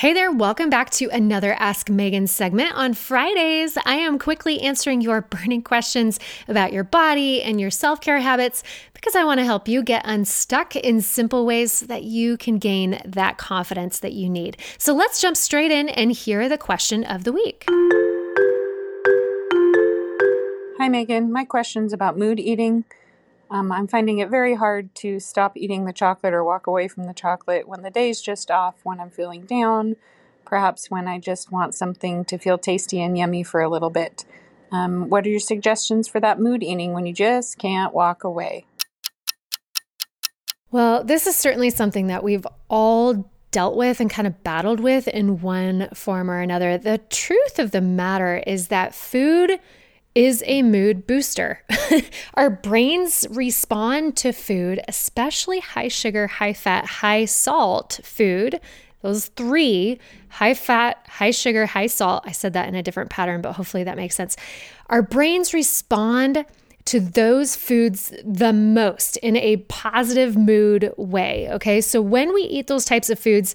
Hey there, welcome back to another Ask Megan segment. On Fridays, I am quickly answering your burning questions about your body and your self care habits because I want to help you get unstuck in simple ways so that you can gain that confidence that you need. So let's jump straight in and hear the question of the week. Hi, Megan. My question's about mood eating. Um, I'm finding it very hard to stop eating the chocolate or walk away from the chocolate when the day's just off, when I'm feeling down, perhaps when I just want something to feel tasty and yummy for a little bit. Um, what are your suggestions for that mood eating when you just can't walk away? Well, this is certainly something that we've all dealt with and kind of battled with in one form or another. The truth of the matter is that food is a mood booster. Our brains respond to food, especially high sugar, high fat, high salt food. Those three high fat, high sugar, high salt. I said that in a different pattern, but hopefully that makes sense. Our brains respond to those foods the most in a positive mood way. Okay. So when we eat those types of foods,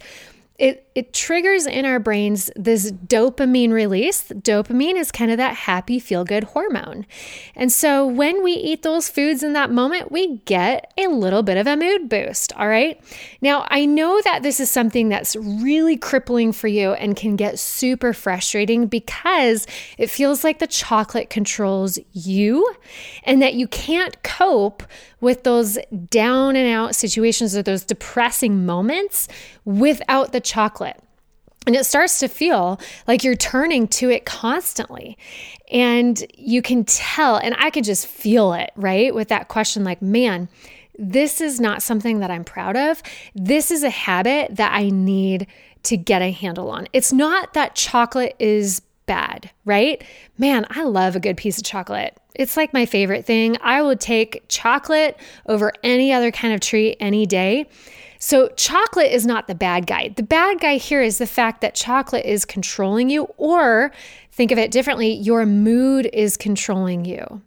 it, it triggers in our brains this dopamine release. Dopamine is kind of that happy, feel good hormone. And so when we eat those foods in that moment, we get a little bit of a mood boost. All right. Now, I know that this is something that's really crippling for you and can get super frustrating because it feels like the chocolate controls you and that you can't cope with those down and out situations or those depressing moments without the chocolate. And it starts to feel like you're turning to it constantly. And you can tell, and I could just feel it, right? With that question, like, man, this is not something that I'm proud of. This is a habit that I need to get a handle on. It's not that chocolate is bad, right? Man, I love a good piece of chocolate. It's like my favorite thing. I would take chocolate over any other kind of treat any day. So, chocolate is not the bad guy. The bad guy here is the fact that chocolate is controlling you, or think of it differently, your mood is controlling you.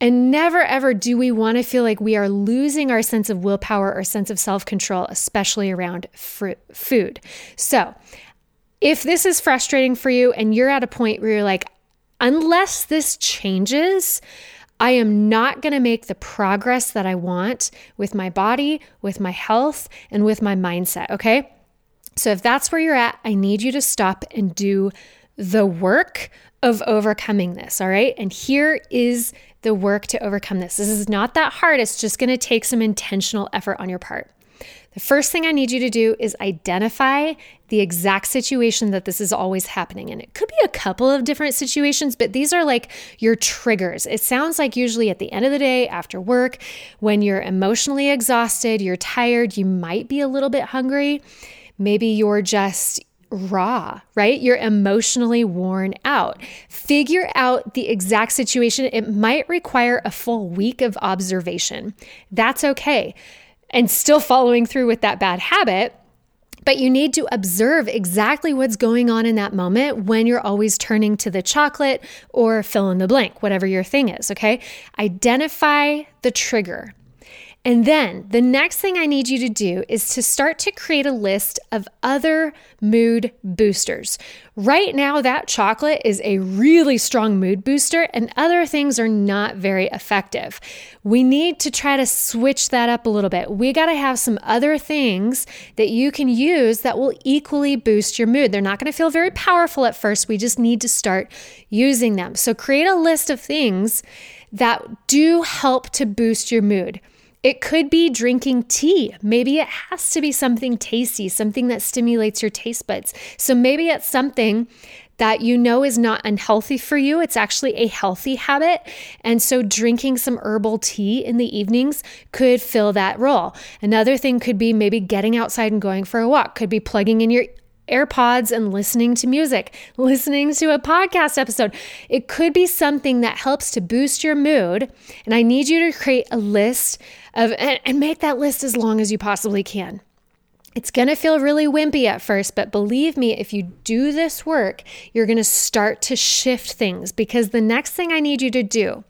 And never ever do we want to feel like we are losing our sense of willpower or sense of self control, especially around fr- food. So, if this is frustrating for you and you're at a point where you're like, unless this changes, I am not going to make the progress that I want with my body, with my health, and with my mindset. Okay. So if that's where you're at, I need you to stop and do the work of overcoming this. All right. And here is the work to overcome this. This is not that hard. It's just going to take some intentional effort on your part. The first thing I need you to do is identify the exact situation that this is always happening. And it could be a couple of different situations, but these are like your triggers. It sounds like usually at the end of the day, after work, when you're emotionally exhausted, you're tired, you might be a little bit hungry. Maybe you're just raw, right? You're emotionally worn out. Figure out the exact situation. It might require a full week of observation. That's okay and still following through with that bad habit. But you need to observe exactly what's going on in that moment when you're always turning to the chocolate or fill in the blank, whatever your thing is, okay? Identify the trigger. And then the next thing I need you to do is to start to create a list of other mood boosters. Right now, that chocolate is a really strong mood booster, and other things are not very effective. We need to try to switch that up a little bit. We got to have some other things that you can use that will equally boost your mood. They're not going to feel very powerful at first. We just need to start using them. So, create a list of things that do help to boost your mood. It could be drinking tea. Maybe it has to be something tasty, something that stimulates your taste buds. So maybe it's something that you know is not unhealthy for you. It's actually a healthy habit. And so drinking some herbal tea in the evenings could fill that role. Another thing could be maybe getting outside and going for a walk, could be plugging in your AirPods and listening to music, listening to a podcast episode. It could be something that helps to boost your mood. And I need you to create a list of, and, and make that list as long as you possibly can. It's going to feel really wimpy at first, but believe me, if you do this work, you're going to start to shift things because the next thing I need you to do,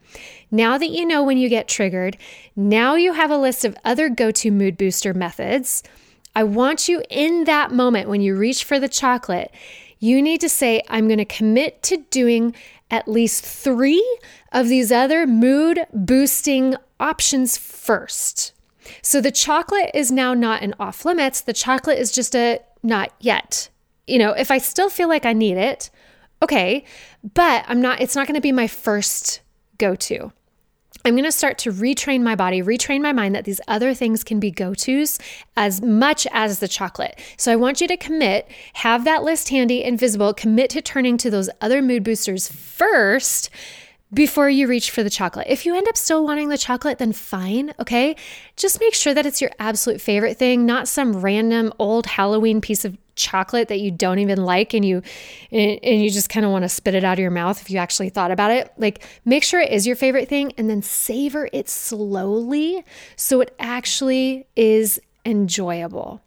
now that you know when you get triggered, now you have a list of other go to mood booster methods I want you in that moment when you reach for the chocolate, you need to say, I'm going to commit to doing at least three of these other mood boosting options first. So the chocolate is now not an off limits. The chocolate is just a not yet. You know, if I still feel like I need it, okay, but I'm not, it's not going to be my first go to. I'm going to start to retrain my body, retrain my mind that these other things can be go tos as much as the chocolate. So I want you to commit, have that list handy and visible, commit to turning to those other mood boosters first before you reach for the chocolate. If you end up still wanting the chocolate, then fine, okay? Just make sure that it's your absolute favorite thing, not some random old Halloween piece of chocolate that you don't even like and you and you just kind of want to spit it out of your mouth if you actually thought about it. Like make sure it is your favorite thing and then savor it slowly so it actually is enjoyable.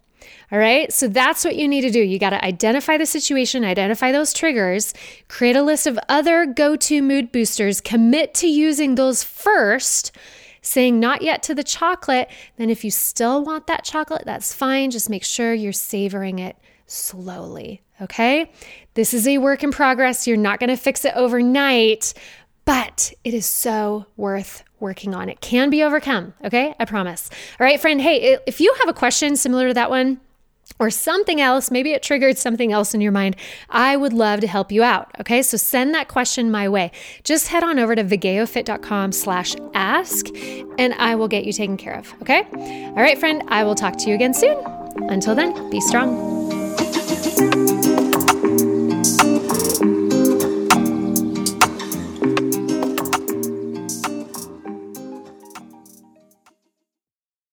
All right. So that's what you need to do. You got to identify the situation, identify those triggers, create a list of other go to mood boosters, commit to using those first, saying not yet to the chocolate. Then, if you still want that chocolate, that's fine. Just make sure you're savoring it slowly. Okay. This is a work in progress. You're not going to fix it overnight, but it is so worth working on. It can be overcome. Okay. I promise. All right, friend. Hey, if you have a question similar to that one, or something else, maybe it triggered something else in your mind, I would love to help you out. Okay, so send that question my way. Just head on over to vigeofit.com slash ask and I will get you taken care of. Okay? All right, friend, I will talk to you again soon. Until then, be strong.